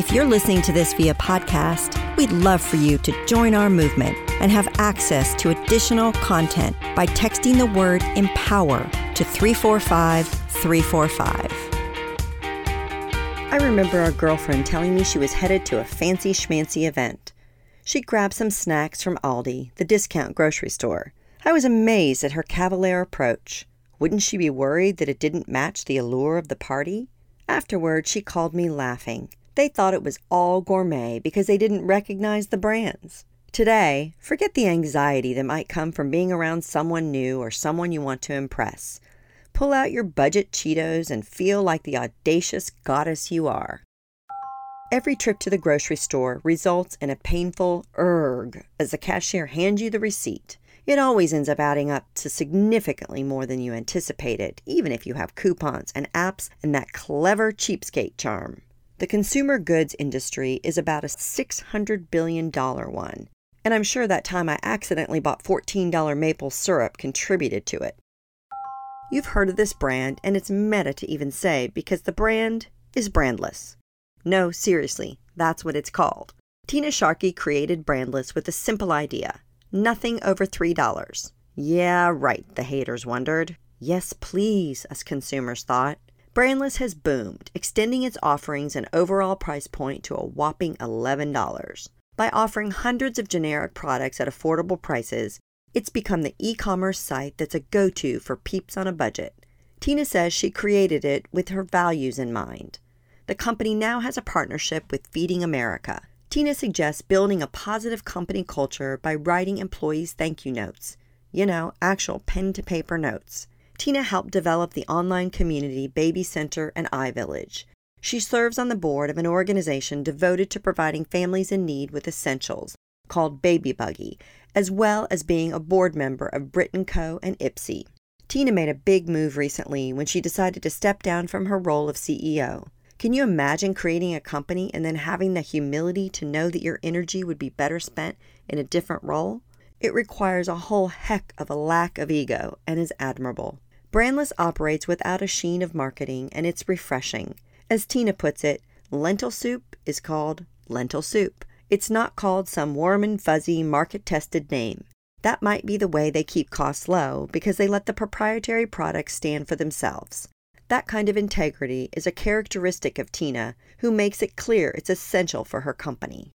If you're listening to this via podcast, we'd love for you to join our movement and have access to additional content by texting the word empower to 345 345. I remember a girlfriend telling me she was headed to a fancy schmancy event. She grabbed some snacks from Aldi, the discount grocery store. I was amazed at her cavalier approach. Wouldn't she be worried that it didn't match the allure of the party? Afterward, she called me laughing. They thought it was all gourmet because they didn't recognize the brands. Today, forget the anxiety that might come from being around someone new or someone you want to impress. Pull out your budget Cheetos and feel like the audacious goddess you are. Every trip to the grocery store results in a painful erg as the cashier hands you the receipt. It always ends up adding up to significantly more than you anticipated, even if you have coupons and apps and that clever cheapskate charm. The consumer goods industry is about a $600 billion one, one. and I'm sure that time I accidentally bought $14 maple syrup contributed to it. You've heard of this brand, and it's meta to even say because the brand is brandless. No, seriously, that's what it's called. Tina Sharkey created Brandless with a simple idea nothing over $3. Yeah, right, the haters wondered. Yes, please, us consumers thought. Brandless has boomed, extending its offerings and overall price point to a whopping $11. By offering hundreds of generic products at affordable prices, it's become the e commerce site that's a go to for peeps on a budget. Tina says she created it with her values in mind. The company now has a partnership with Feeding America. Tina suggests building a positive company culture by writing employees thank you notes. You know, actual pen to paper notes. Tina helped develop the online community Baby Center and iVillage. She serves on the board of an organization devoted to providing families in need with essentials called Baby Buggy as well as being a board member of Brit & Co. and Ipsy. Tina made a big move recently when she decided to step down from her role of CEO. Can you imagine creating a company and then having the humility to know that your energy would be better spent in a different role? It requires a whole heck of a lack of ego and is admirable. Brandless operates without a sheen of marketing and it's refreshing. As Tina puts it, lentil soup is called lentil soup. It's not called some warm and fuzzy, market tested name. That might be the way they keep costs low because they let the proprietary products stand for themselves. That kind of integrity is a characteristic of Tina, who makes it clear it's essential for her company.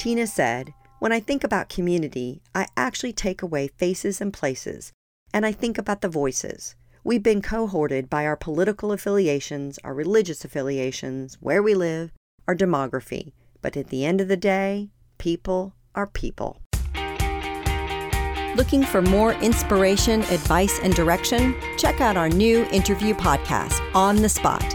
Tina said, When I think about community, I actually take away faces and places, and I think about the voices. We've been cohorted by our political affiliations, our religious affiliations, where we live, our demography, but at the end of the day, people are people. Looking for more inspiration, advice, and direction? Check out our new interview podcast, On the Spot,